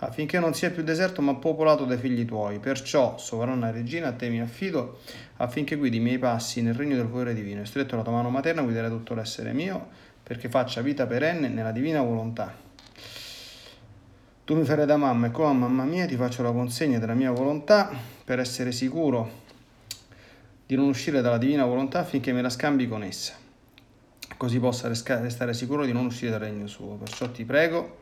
affinché non sia più deserto ma popolato dai figli tuoi. Perciò, sovrana regina, a te mi affido, affinché guidi i miei passi nel regno del volere divino. E stretto la tua mano materna, guiderai tutto l'essere mio, perché faccia vita perenne nella divina volontà. Tu mi farai da mamma e come mamma mia ti faccio la consegna della mia volontà per essere sicuro di non uscire dalla divina volontà affinché me la scambi con essa, così possa restare sicuro di non uscire dal regno suo. Perciò ti prego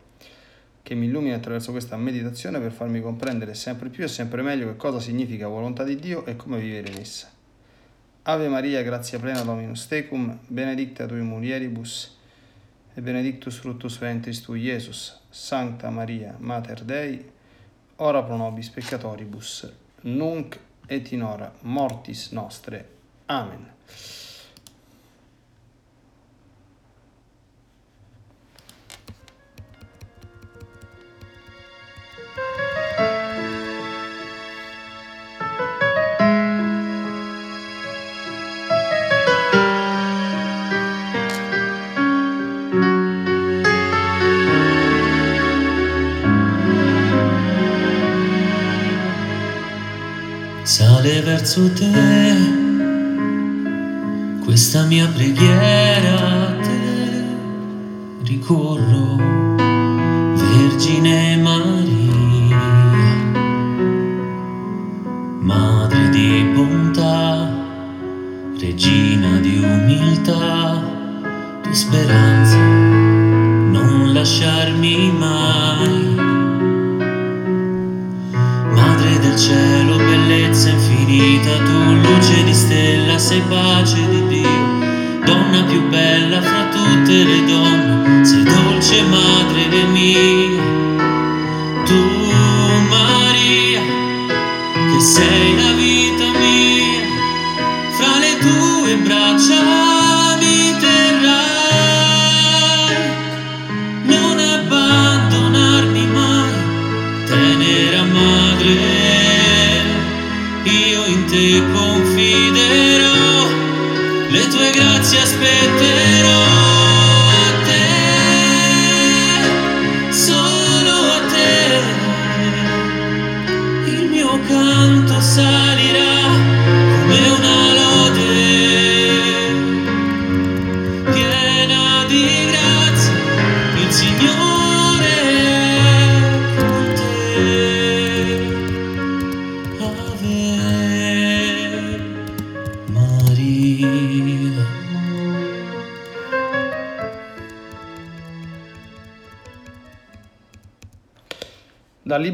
che mi illumini attraverso questa meditazione per farmi comprendere sempre più e sempre meglio che cosa significa volontà di Dio e come vivere in essa. Ave Maria, grazia plena Dominus tecum, benedicta tui mulieribus, e benedictus fructus ventris tui, Iesus. Sancta Maria, Mater Dei, ora pro nobis peccatoribus, nunc et in hora mortis nostre. Amen. Verso te questa mia preghiera a te ricorro Vergine Maria Madre di bontà Regina di umiltà tu speranza non lasciarmi mai. Madre del cielo, bellezza infinita, tu luce di stella, sei pace di Dio, donna più bella fra tutte le donne, sei dolce madre mia. Tu Maria, che sei te confiderò, le tue grazie aspetterò.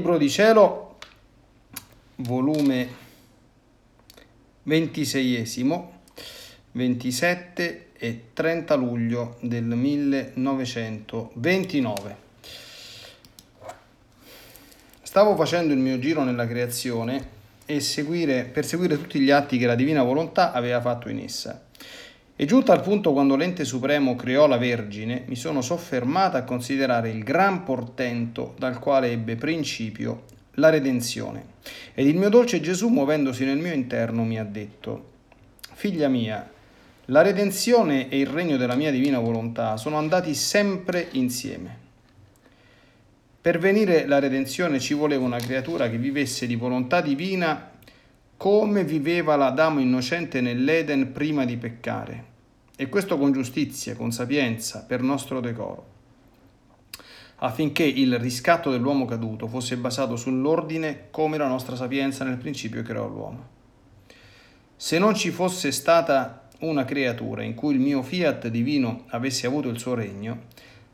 Libro di Cielo, volume 26, 27 e 30 luglio del 1929. Stavo facendo il mio giro nella creazione e seguire, per seguire tutti gli atti che la divina volontà aveva fatto in essa. E giunta al punto quando l'ente supremo creò la Vergine, mi sono soffermata a considerare il gran portento dal quale ebbe principio la redenzione. Ed il mio dolce Gesù, muovendosi nel mio interno, mi ha detto, Figlia mia, la redenzione e il regno della mia divina volontà sono andati sempre insieme. Per venire la redenzione ci voleva una creatura che vivesse di volontà divina come viveva l'Adamo innocente nell'Eden prima di peccare, e questo con giustizia, con sapienza, per nostro decoro, affinché il riscatto dell'uomo caduto fosse basato sull'ordine come la nostra sapienza nel principio creò l'uomo. Se non ci fosse stata una creatura in cui il mio fiat divino avesse avuto il suo regno,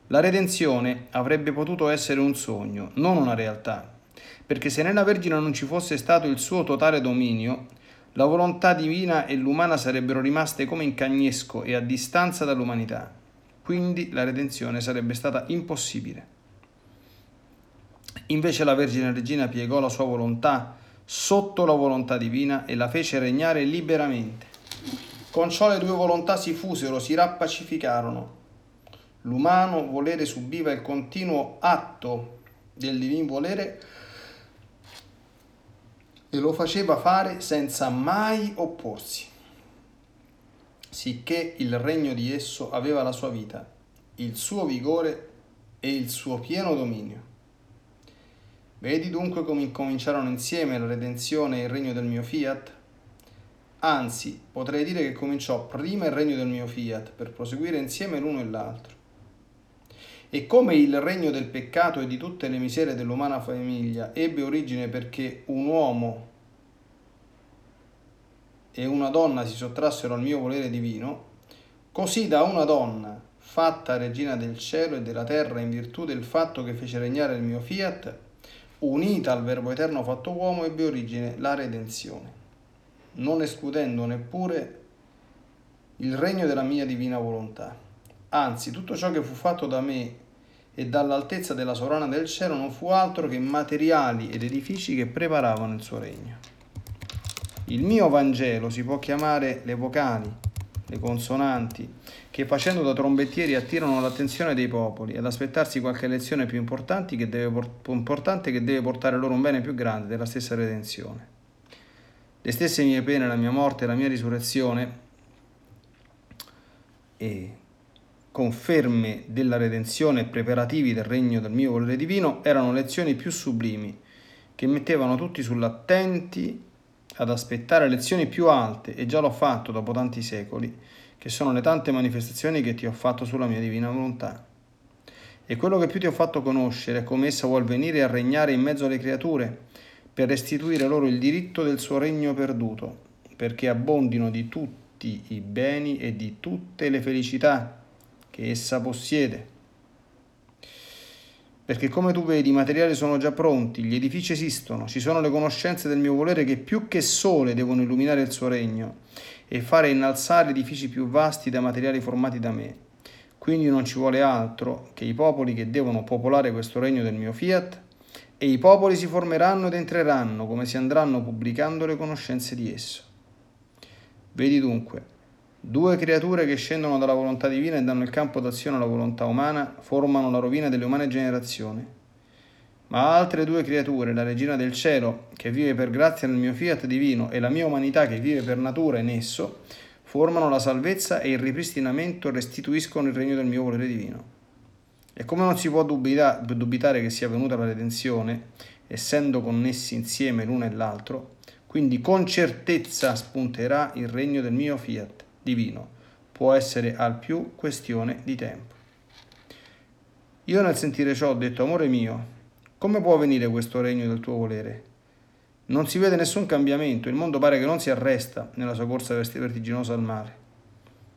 la redenzione avrebbe potuto essere un sogno, non una realtà, perché se nella Vergine non ci fosse stato il suo totale dominio, la volontà divina e l'umana sarebbero rimaste come in cagnesco e a distanza dall'umanità. Quindi la redenzione sarebbe stata impossibile. Invece la Vergine Regina piegò la sua volontà sotto la volontà divina e la fece regnare liberamente. Con ciò le due volontà si fusero, si rappacificarono. L'umano volere subiva il continuo atto del divin volere e lo faceva fare senza mai opporsi, sicché il regno di esso aveva la sua vita, il suo vigore e il suo pieno dominio. Vedi dunque come incominciarono insieme la redenzione e il regno del mio fiat? Anzi, potrei dire che cominciò prima il regno del mio fiat per proseguire insieme l'uno e l'altro. E come il regno del peccato e di tutte le miserie dell'umana famiglia ebbe origine perché un uomo e una donna si sottrassero al mio volere divino, così da una donna, fatta regina del cielo e della terra in virtù del fatto che fece regnare il mio fiat, unita al Verbo eterno fatto uomo, ebbe origine la redenzione, non escludendo neppure il regno della mia divina volontà. Anzi, tutto ciò che fu fatto da me e dall'altezza della sovrana del cielo non fu altro che materiali ed edifici che preparavano il suo regno. Il mio Vangelo si può chiamare le vocali, le consonanti, che facendo da trombettieri attirano l'attenzione dei popoli ad aspettarsi qualche lezione più importante che deve, importante che deve portare loro un bene più grande della stessa redenzione. Le stesse mie pene, la mia morte la mia risurrezione e conferme della redenzione e preparativi del regno del mio volere divino erano lezioni più sublimi, che mettevano tutti sull'attenti ad aspettare lezioni più alte, e già l'ho fatto dopo tanti secoli, che sono le tante manifestazioni che ti ho fatto sulla mia divina volontà. E quello che più ti ho fatto conoscere è come essa vuol venire a regnare in mezzo alle creature, per restituire loro il diritto del suo regno perduto, perché abbondino di tutti i beni e di tutte le felicità che essa possiede. Perché come tu vedi i materiali sono già pronti, gli edifici esistono, ci sono le conoscenze del mio volere che più che sole devono illuminare il suo regno e fare innalzare edifici più vasti da materiali formati da me. Quindi non ci vuole altro che i popoli che devono popolare questo regno del mio fiat e i popoli si formeranno ed entreranno come si andranno pubblicando le conoscenze di esso. Vedi dunque, Due creature che scendono dalla volontà divina e danno il campo d'azione alla volontà umana formano la rovina delle umane generazioni. Ma altre due creature, la regina del cielo, che vive per grazia nel mio fiat divino, e la mia umanità, che vive per natura in esso, formano la salvezza e il ripristinamento e restituiscono il regno del mio volere divino. E come non si può dubitare che sia venuta la redenzione, essendo connessi insieme l'uno e l'altro, quindi con certezza spunterà il regno del mio fiat divino. Può essere al più questione di tempo. Io nel sentire ciò ho detto, amore mio, come può venire questo regno del tuo volere? Non si vede nessun cambiamento, il mondo pare che non si arresta nella sua corsa vertiginosa al mare.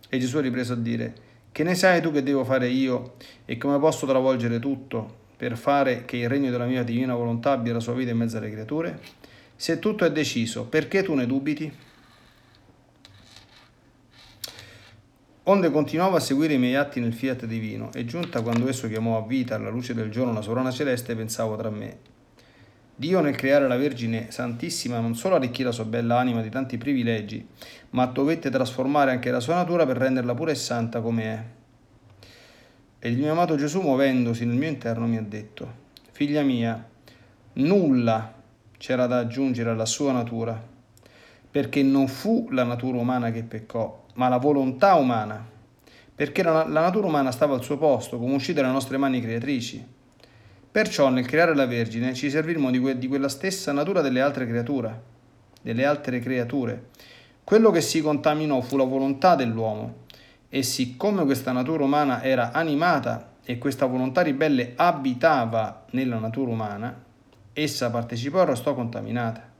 E Gesù ha ripreso a dire, che ne sai tu che devo fare io e come posso travolgere tutto per fare che il regno della mia divina volontà abbia la sua vita in mezzo alle creature? Se tutto è deciso, perché tu ne dubiti? Onde continuavo a seguire i miei atti nel fiat divino, e giunta quando esso chiamò a vita alla luce del giorno la sovrana celeste, pensavo tra me. Dio nel creare la Vergine Santissima non solo arricchì la sua bella anima di tanti privilegi, ma dovette trasformare anche la sua natura per renderla pura e santa come è. E il mio amato Gesù, muovendosi nel mio interno, mi ha detto, Figlia mia, nulla c'era da aggiungere alla sua natura, perché non fu la natura umana che peccò, ma la volontà umana, perché la, la natura umana stava al suo posto, come uscita dalle nostre mani creatrici. Perciò nel creare la Vergine ci servimmo di, que, di quella stessa natura delle altre creature, delle altre creature. Quello che si contaminò fu la volontà dell'uomo, e siccome questa natura umana era animata e questa volontà ribelle abitava nella natura umana, essa partecipò e restò contaminata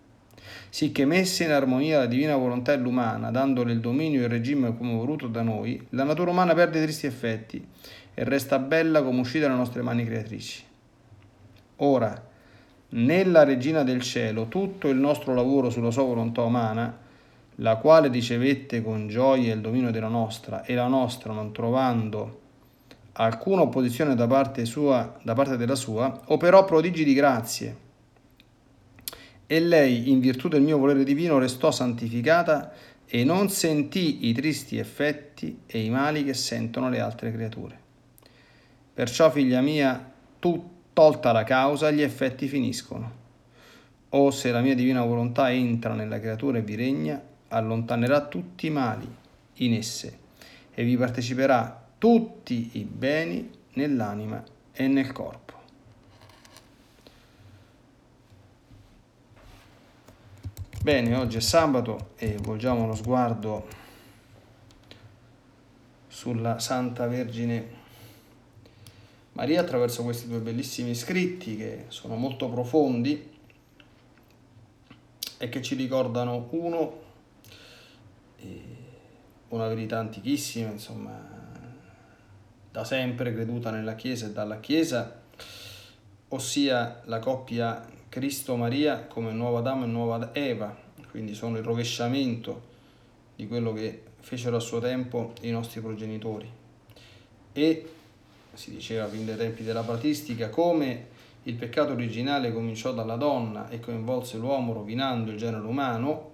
sicché messa in armonia la divina volontà e l'umana, dandole il dominio e il regime come voluto da noi, la natura umana perde tristi effetti e resta bella come uscita dalle nostre mani creatrici. Ora, nella Regina del Cielo, tutto il nostro lavoro sulla sua volontà umana, la quale ricevette con gioia il dominio della nostra, e la nostra, non trovando alcuna opposizione da parte, sua, da parte della sua, operò prodigi di grazie. E lei, in virtù del mio volere divino, restò santificata e non sentì i tristi effetti e i mali che sentono le altre creature. Perciò, figlia mia, tu, tolta la causa, gli effetti finiscono. O se la mia divina volontà entra nella creatura e vi regna, allontanerà tutti i mali in esse e vi parteciperà tutti i beni nell'anima e nel corpo. Bene, oggi è sabato e volgiamo lo sguardo sulla Santa Vergine Maria attraverso questi due bellissimi scritti che sono molto profondi e che ci ricordano uno una verità antichissima, insomma, da sempre creduta nella Chiesa e dalla Chiesa, ossia la coppia Cristo-Maria come nuova Adamo e nuova Eva, quindi sono il rovesciamento di quello che fecero a suo tempo i nostri progenitori. E si diceva fin dai tempi della pratistica come il peccato originale cominciò dalla donna e coinvolse l'uomo rovinando il genere umano,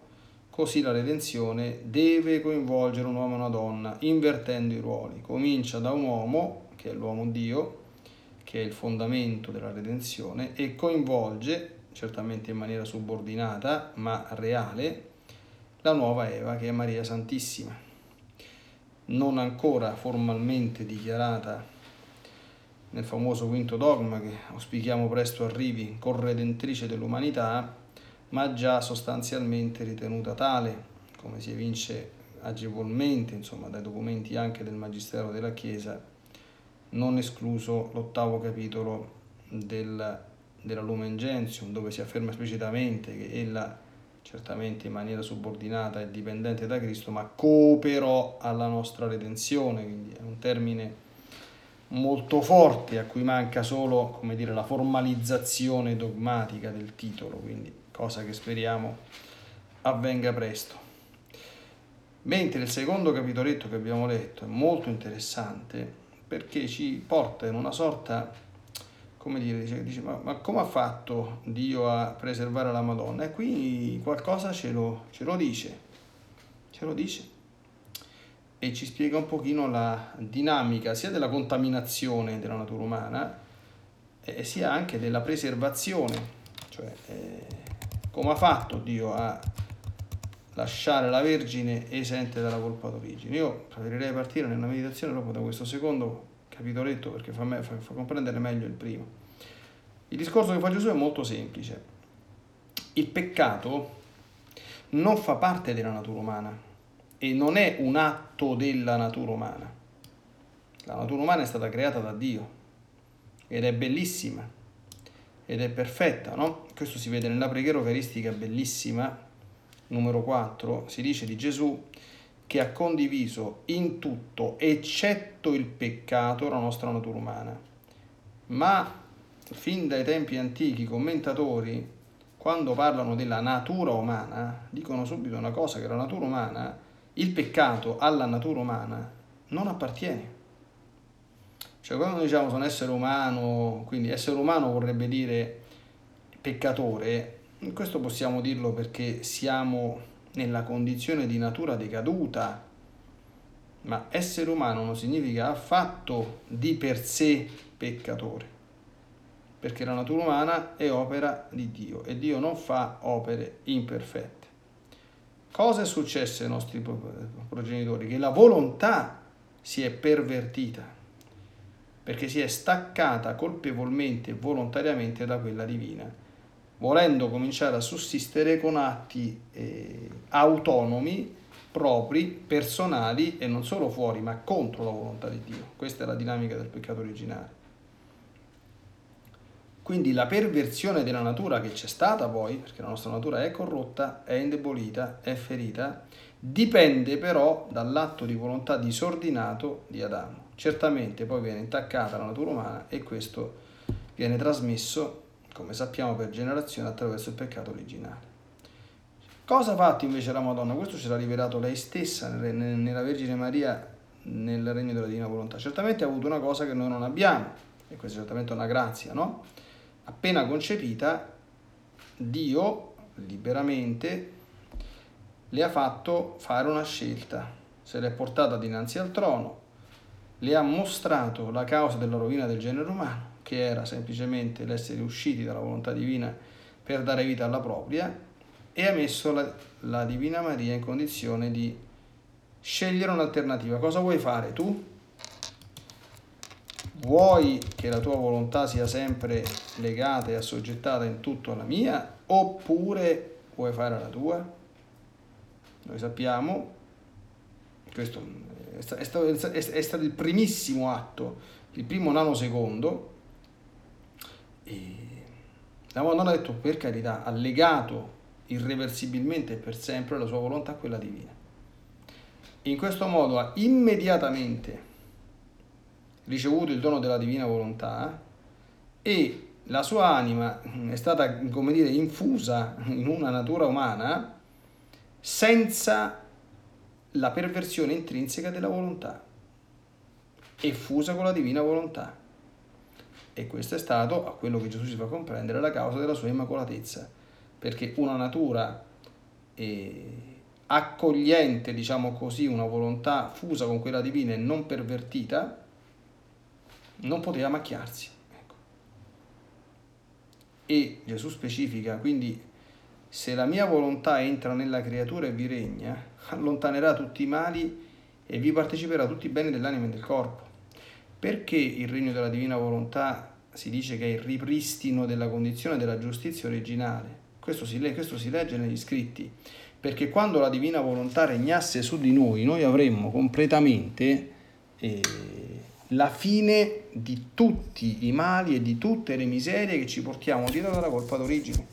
Così la redenzione deve coinvolgere un uomo e una donna, invertendo i ruoli. Comincia da un uomo, che è l'uomo Dio, che è il fondamento della redenzione, e coinvolge, certamente in maniera subordinata, ma reale, la nuova Eva, che è Maria Santissima. Non ancora formalmente dichiarata nel famoso quinto dogma che auspichiamo presto arrivi, corredentrice dell'umanità, ma già sostanzialmente ritenuta tale, come si evince agevolmente insomma, dai documenti anche del Magistero della Chiesa, non escluso l'ottavo capitolo del, della Lumen Gentium, dove si afferma esplicitamente che ella, certamente in maniera subordinata e dipendente da Cristo, ma cooperò alla nostra redenzione, quindi è un termine molto forte a cui manca solo come dire, la formalizzazione dogmatica del titolo, quindi cosa che speriamo avvenga presto. Mentre il secondo capitoletto che abbiamo letto è molto interessante perché ci porta in una sorta, come dire, dice, dice ma, ma, come ha fatto Dio a preservare la Madonna? E qui qualcosa ce lo, ce lo dice, ce lo dice e ci spiega un pochino la dinamica sia della contaminazione della natura umana e sia anche della preservazione, cioè eh, come ha fatto Dio a lasciare la Vergine esente dalla colpa d'origine. Io preferirei partire nella meditazione proprio da questo secondo capitoletto perché fa, me, fa, fa comprendere meglio il primo. Il discorso che fa Gesù è molto semplice. Il peccato non fa parte della natura umana e non è un atto della natura umana. La natura umana è stata creata da Dio ed è bellissima ed è perfetta, no? Questo si vede nella preghiera eucaristica bellissima, numero 4, si dice di Gesù che ha condiviso in tutto, eccetto il peccato, la nostra natura umana. Ma fin dai tempi antichi i commentatori, quando parlano della natura umana, dicono subito una cosa, che la natura umana, il peccato alla natura umana non appartiene. Cioè quando diciamo sono essere umano, quindi essere umano vorrebbe dire peccatore, questo possiamo dirlo perché siamo nella condizione di natura decaduta, ma essere umano non significa affatto di per sé peccatore, perché la natura umana è opera di Dio e Dio non fa opere imperfette. Cosa è successo ai nostri progenitori? Che la volontà si è pervertita perché si è staccata colpevolmente e volontariamente da quella divina, volendo cominciare a sussistere con atti eh, autonomi, propri, personali e non solo fuori, ma contro la volontà di Dio. Questa è la dinamica del peccato originale. Quindi la perversione della natura che c'è stata poi, perché la nostra natura è corrotta, è indebolita, è ferita, dipende però dall'atto di volontà disordinato di Adamo. Certamente poi viene intaccata la natura umana e questo viene trasmesso, come sappiamo, per generazione attraverso il peccato originale. Cosa ha fatto invece la Madonna? Questo ce l'ha rivelato lei stessa nella Vergine Maria nel regno della divina volontà. Certamente ha avuto una cosa che noi non abbiamo, e questa è certamente una grazia, no? Appena concepita, Dio liberamente le ha fatto fare una scelta, se l'è portata dinanzi al trono, le ha mostrato la causa della rovina del genere umano, che era semplicemente l'essere usciti dalla volontà divina per dare vita alla propria, e ha messo la, la Divina Maria in condizione di scegliere un'alternativa. Cosa vuoi fare tu? Vuoi che la tua volontà sia sempre legata e assoggettata in tutto alla mia oppure vuoi fare la tua? Noi sappiamo, questo è stato, è stato il primissimo atto, il primo nanosecondo, e la Madonna ha detto per carità, ha legato irreversibilmente e per sempre la sua volontà a quella divina. In questo modo ha immediatamente ricevuto il dono della divina volontà e la sua anima è stata, come dire, infusa in una natura umana senza la perversione intrinseca della volontà e fusa con la divina volontà. E questo è stato, a quello che Gesù ci fa comprendere, la causa della sua immacolatezza perché una natura eh, accogliente, diciamo così, una volontà fusa con quella divina e non pervertita, non poteva macchiarsi. Ecco. E Gesù specifica, quindi se la mia volontà entra nella creatura e vi regna, allontanerà tutti i mali e vi parteciperà tutti i beni dell'anima e del corpo. Perché il regno della divina volontà si dice che è il ripristino della condizione della giustizia originale? Questo si, questo si legge negli scritti, perché quando la divina volontà regnasse su di noi, noi avremmo completamente eh, la fine di tutti i mali e di tutte le miserie che ci portiamo dietro dalla colpa d'origine.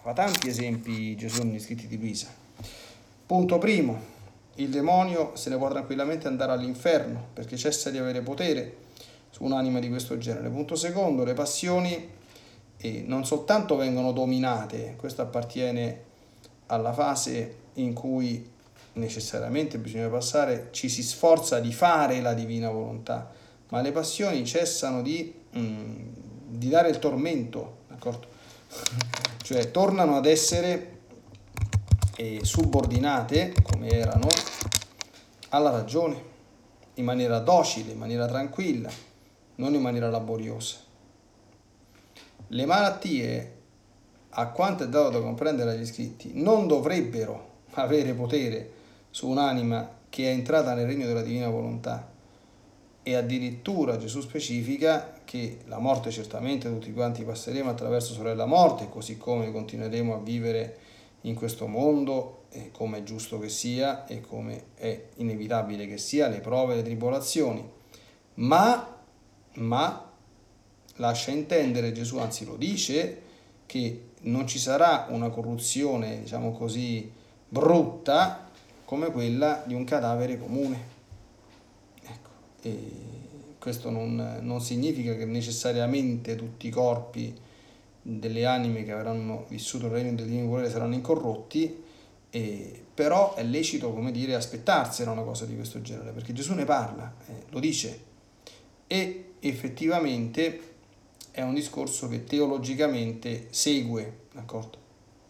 Fa tanti esempi Gesù negli scritti di Luisa. Punto primo, il demonio se ne può tranquillamente andare all'inferno perché cessa di avere potere su un'anima di questo genere. Punto secondo, le passioni e non soltanto vengono dominate, questo appartiene alla fase in cui necessariamente bisogna passare, ci si sforza di fare la divina volontà, ma le passioni cessano di, mm, di dare il tormento, d'accordo? cioè tornano ad essere eh, subordinate, come erano, alla ragione, in maniera docile, in maniera tranquilla, non in maniera laboriosa. Le malattie, a quanto è dato da comprendere dagli scritti, non dovrebbero avere potere su un'anima che è entrata nel regno della divina volontà. E addirittura Gesù specifica che la morte certamente tutti quanti passeremo attraverso sorella morte, così come continueremo a vivere in questo mondo, come è giusto che sia e come è inevitabile che sia, le prove e le tribolazioni. Ma, ma lascia intendere Gesù, anzi lo dice, che non ci sarà una corruzione, diciamo così, brutta come quella di un cadavere comune. Ecco, e questo non, non significa che necessariamente tutti i corpi delle anime che avranno vissuto il regno del divino volere saranno incorrotti, e, però è lecito, come dire, aspettarsene una cosa di questo genere, perché Gesù ne parla, eh, lo dice, e effettivamente è un discorso che teologicamente segue, d'accordo?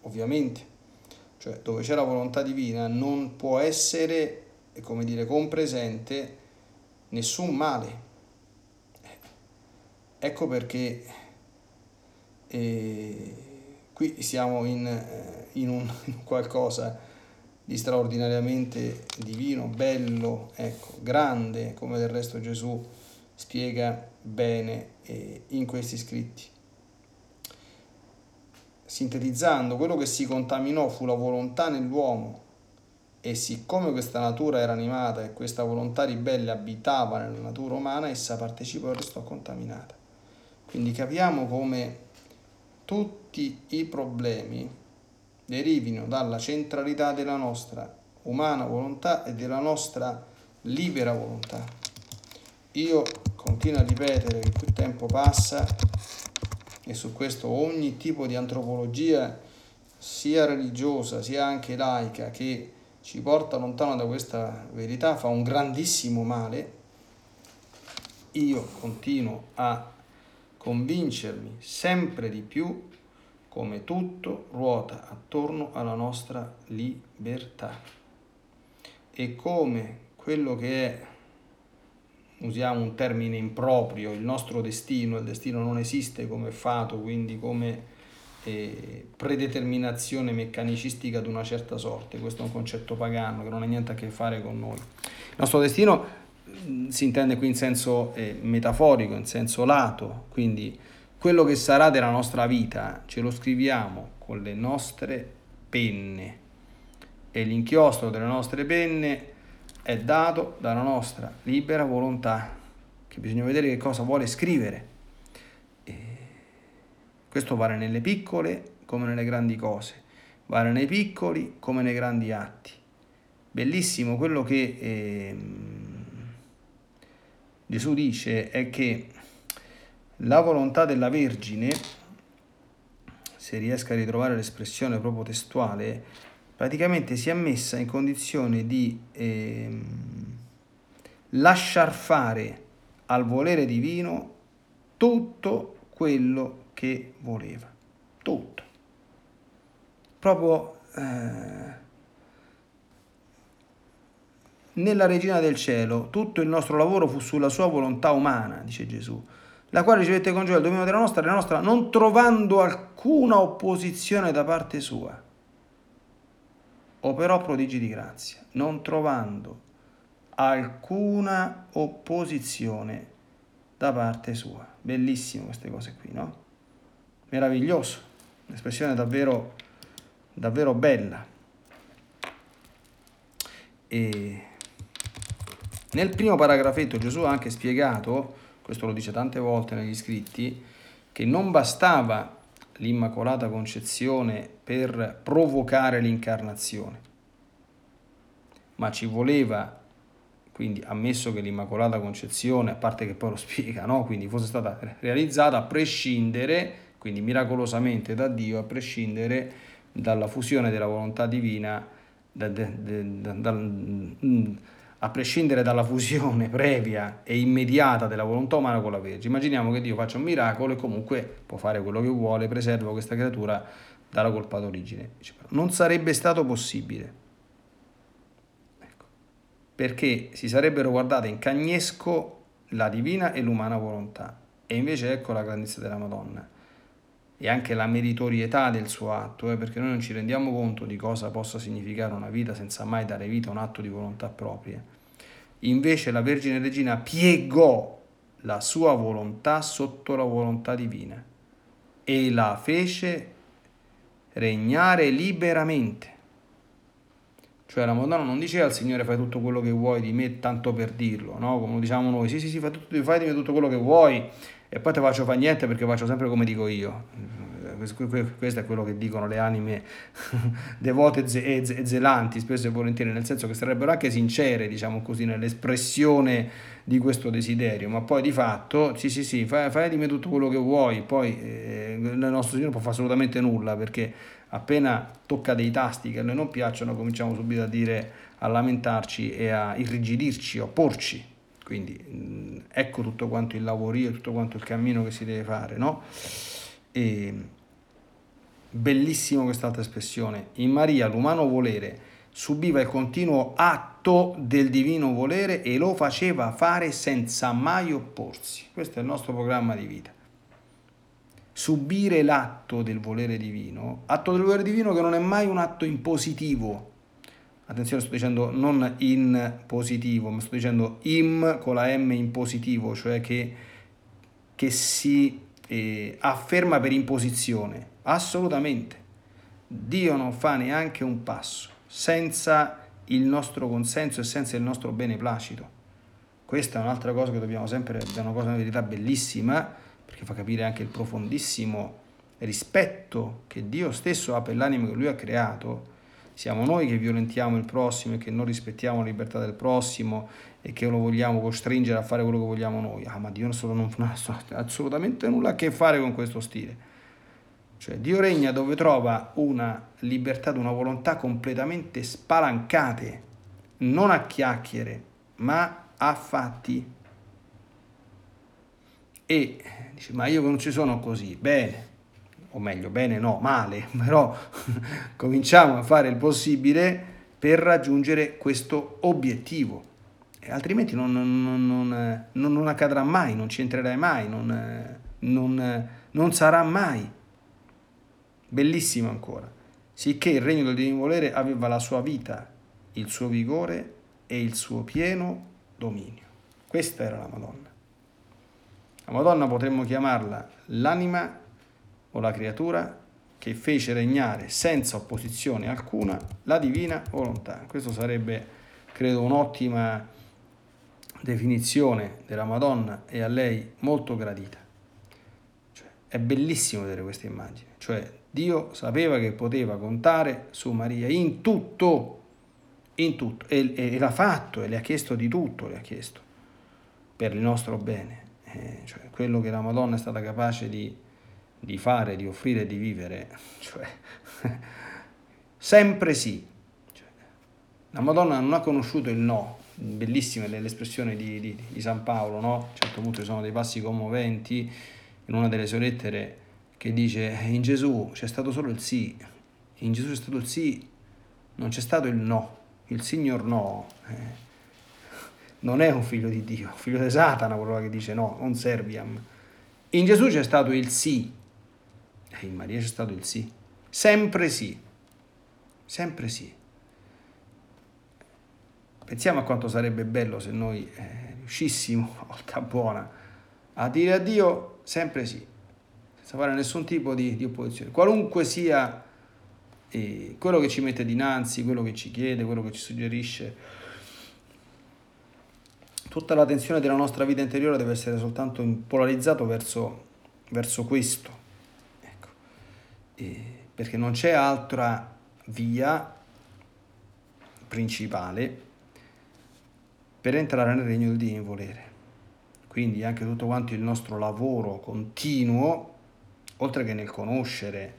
Ovviamente, cioè dove c'è la volontà divina non può essere, come dire, compresente nessun male. Ecco perché eh, qui siamo in, eh, in, un, qualcosa di straordinariamente divino, bello, ecco, grande, come del resto Gesù spiega bene eh, in questi scritti. Sintetizzando, quello che si contaminò fu la volontà nell'uomo e siccome questa natura era animata e questa volontà ribelle abitava nella natura umana, essa partecipò e restò contaminata. Quindi capiamo come tutti i problemi derivino dalla centralità della nostra umana volontà e della nostra libera volontà. Io continuo a ripetere che più tempo passa e su questo ogni tipo di antropologia sia religiosa sia anche laica che ci porta lontano da questa verità, fa un grandissimo male, io continuo a convincermi sempre di più come tutto ruota attorno alla nostra libertà e come quello che è, usiamo un termine improprio, il nostro destino, il destino non esiste come fato, quindi come eh, predeterminazione meccanicistica di una certa sorte, questo è un concetto pagano che non ha niente a che fare con noi. Il nostro destino si intende qui in senso eh, metaforico, in senso lato, quindi quello che sarà della nostra vita ce lo scriviamo con le nostre penne e l'inchiostro delle nostre penne è dato dalla nostra libera volontà, che bisogna vedere che cosa vuole scrivere. E questo vale nelle piccole come nelle grandi cose, vale nei piccoli come nei grandi atti. Bellissimo quello che eh, Gesù dice è che la volontà della Vergine, se riesco a ritrovare l'espressione proprio testuale, praticamente si è messa in condizione di eh, lasciar fare al volere divino tutto quello che voleva. Tutto. Proprio eh, nella Regina del Cielo tutto il nostro lavoro fu sulla sua volontà umana, dice Gesù la quale ricevette con gioia il dominio della nostra, della nostra, non trovando alcuna opposizione da parte sua. Operò prodigi di grazia, non trovando alcuna opposizione da parte sua. Bellissimo queste cose qui, no? Meraviglioso, un'espressione davvero, davvero bella. E nel primo paragrafetto Gesù ha anche spiegato questo lo dice tante volte negli scritti, che non bastava l'Immacolata Concezione per provocare l'incarnazione, ma ci voleva, quindi ammesso che l'Immacolata Concezione, a parte che poi lo spiega, no? quindi fosse stata realizzata a prescindere, quindi miracolosamente da Dio, a prescindere dalla fusione della volontà divina, da, da, da, a prescindere dalla fusione previa e immediata della volontà umana con la Vergine. Immaginiamo che Dio faccia un miracolo e comunque può fare quello che vuole, preserva questa creatura dalla colpa d'origine. Non sarebbe stato possibile. Ecco. Perché si sarebbero guardate in cagnesco la divina e l'umana volontà. E invece ecco la grandezza della Madonna e anche la meritorietà del suo atto, eh, perché noi non ci rendiamo conto di cosa possa significare una vita senza mai dare vita a un atto di volontà propria. Invece la Vergine Regina piegò la sua volontà sotto la volontà divina e la fece regnare liberamente. Cioè la Madonna non diceva al Signore fai tutto quello che vuoi di me tanto per dirlo, no? Come diciamo noi, sì sì sì fai, tutto, fai tutto quello che vuoi, e poi te faccio fare niente perché faccio sempre come dico io. Questo è quello che dicono le anime devote e zelanti, spesso e volentieri, nel senso che sarebbero anche sincere, diciamo così, nell'espressione di questo desiderio, ma poi di fatto, sì sì sì, fai, fai di me tutto quello che vuoi, poi eh, il nostro Signore non può fare assolutamente nulla perché appena tocca dei tasti che a noi non piacciono cominciamo subito a dire, a lamentarci e a irrigidirci, a opporci quindi ecco tutto quanto il lavorio, tutto quanto il cammino che si deve fare, no? E bellissimo quest'altra espressione. In Maria l'umano volere subiva il continuo atto del divino volere e lo faceva fare senza mai opporsi. Questo è il nostro programma di vita. Subire l'atto del volere divino, atto del volere divino che non è mai un atto impositivo, attenzione sto dicendo non in positivo, ma sto dicendo im con la m in positivo, cioè che, che si eh, afferma per imposizione, assolutamente. Dio non fa neanche un passo senza il nostro consenso e senza il nostro beneplacito. Questa è un'altra cosa che dobbiamo sempre, è una cosa, una verità bellissima, perché fa capire anche il profondissimo rispetto che Dio stesso ha per l'anima che Lui ha creato siamo noi che violentiamo il prossimo e che non rispettiamo la libertà del prossimo e che lo vogliamo costringere a fare quello che vogliamo noi. Ah, ma Dio non ha assolutamente nulla a che fare con questo stile. Cioè Dio regna dove trova una libertà, una volontà completamente spalancate, non a chiacchiere, ma a fatti. E dice, ma io non ci sono così, bene, o meglio, bene no, male, però cominciamo a fare il possibile per raggiungere questo obiettivo. E altrimenti non, non, non, non, accadrà mai, non ci entrerai mai, non sarà mai. Bellissimo ancora. Sicché il regno del divino volere aveva la sua vita, il suo vigore e il suo pieno dominio. Questa era la Madonna. La Madonna potremmo chiamarla l'anima o la creatura che fece regnare senza opposizione alcuna la divina volontà. Questo sarebbe, credo, un'ottima definizione della Madonna e a lei molto gradita. Cioè, è bellissimo vedere questa immagine, cioè Dio sapeva che poteva contare su Maria in tutto, in tutto, e, e l'ha fatto e le ha chiesto di tutto, le ha chiesto per il nostro bene. Eh, cioè, quello che la Madonna è stata capace di, di fare, di offrire di vivere, cioè, sempre sì. Cioè, la Madonna non ha conosciuto il no, bellissime l'espressione di, di, di, San Paolo, no? A un certo punto ci sono dei passi commoventi in una delle sue lettere che dice in Gesù c'è stato solo il sì, in Gesù c'è stato il sì, non c'è stato il no, il Signor no. Eh, non è un figlio di Dio, un figlio di Satana quello che dice no, non serviam. In Gesù c'è stato il sì, e in Maria c'è stato il sì, sempre sì, sempre sì. Pensiamo a quanto sarebbe bello se noi eh, riuscissimo, volta buona, a dire a Dio sempre sì, senza fare nessun tipo di, di opposizione, qualunque sia eh, quello che ci mette dinanzi, quello che ci chiede, quello che ci suggerisce. Tutta l'attenzione della nostra vita interiore deve essere soltanto polarizzato verso, verso questo. Eh, perché non c'è altra via principale per entrare nel regno del divino volere. Quindi anche tutto quanto il nostro lavoro continuo oltre che nel conoscere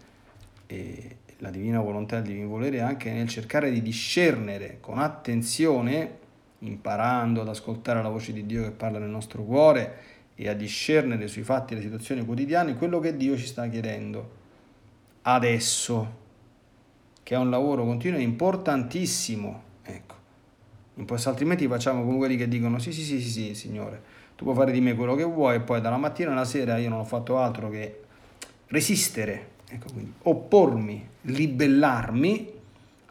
eh, la divina volontà e il divino volere, anche nel cercare di discernere con attenzione, imparando ad ascoltare la voce di Dio che parla nel nostro cuore e a discernere sui fatti e le situazioni quotidiane quello che Dio ci sta chiedendo adesso, che è un lavoro continuo e importantissimo. Ecco. Altrimenti facciamo come quelli che dicono sì, sì, sì, sì, sì, Signore, tu puoi fare di me quello che vuoi e poi dalla mattina alla sera io non ho fatto altro che resistere, ecco quindi, oppormi, ribellarmi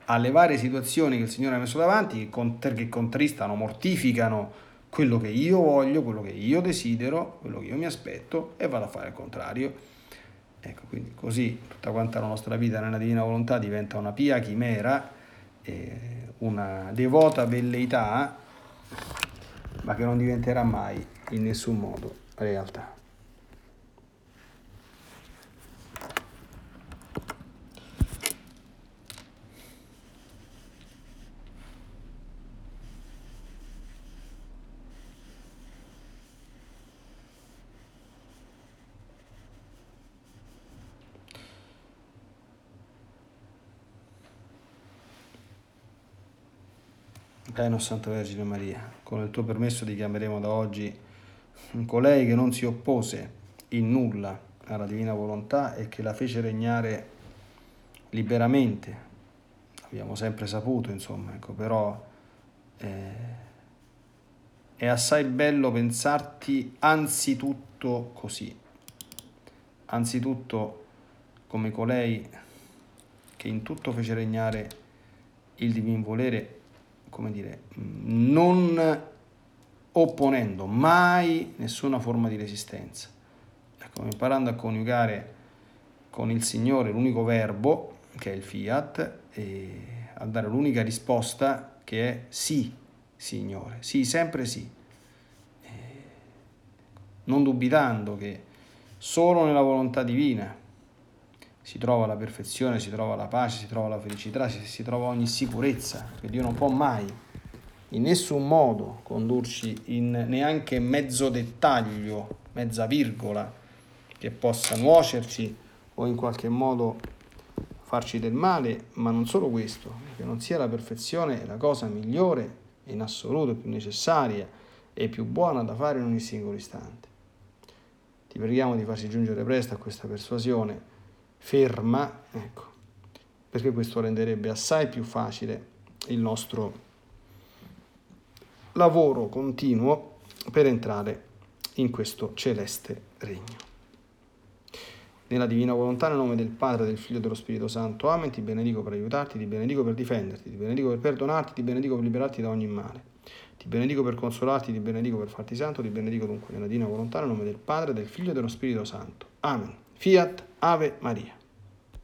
alle varie situazioni che il Signore ha messo davanti, che contristano, mortificano quello che io voglio, quello che io desidero, quello che io mi aspetto e vado a fare il contrario. Ecco, quindi così tutta quanta la nostra vita nella divina volontà diventa una pia chimera, eh, una devota velleità, ma che non diventerà mai in nessun modo realtà. Caino Santa Vergine Maria, con il tuo permesso ti chiameremo da oggi colei che non si oppose in nulla alla divina volontà e che la fece regnare liberamente. Abbiamo sempre saputo, insomma, ecco, però eh, è assai bello pensarti anzitutto così, anzitutto come colei che in tutto fece regnare il divin volere come dire, non opponendo mai nessuna forma di resistenza. Ecco, imparando a coniugare con il Signore l'unico verbo, che è il fiat, e a dare l'unica risposta che è sì, Signore, sì, sempre sì. Non dubitando che solo nella volontà divina si trova la perfezione, si trova la pace, si trova la felicità, si, si trova ogni sicurezza, che Dio non può mai in nessun modo condurci in neanche mezzo dettaglio, mezza virgola che possa nuocerci o in qualche modo farci del male, ma non solo questo, che non sia la perfezione la cosa migliore in assoluto, più necessaria e più buona da fare in ogni singolo istante. Ti preghiamo di farci giungere presto a questa persuasione ferma, ecco, perché questo renderebbe assai più facile il nostro lavoro continuo per entrare in questo celeste regno. Nella divina volontà, nel nome del Padre, del Figlio e dello Spirito Santo. Amen. Ti benedico per aiutarti, ti benedico per difenderti, ti benedico per perdonarti, ti benedico per liberarti da ogni male. Ti benedico per consolarti, ti benedico per farti santo, ti benedico dunque nella divina volontà, nel nome del Padre, del Figlio e dello Spirito Santo. Amen. Fiat Ave Maria.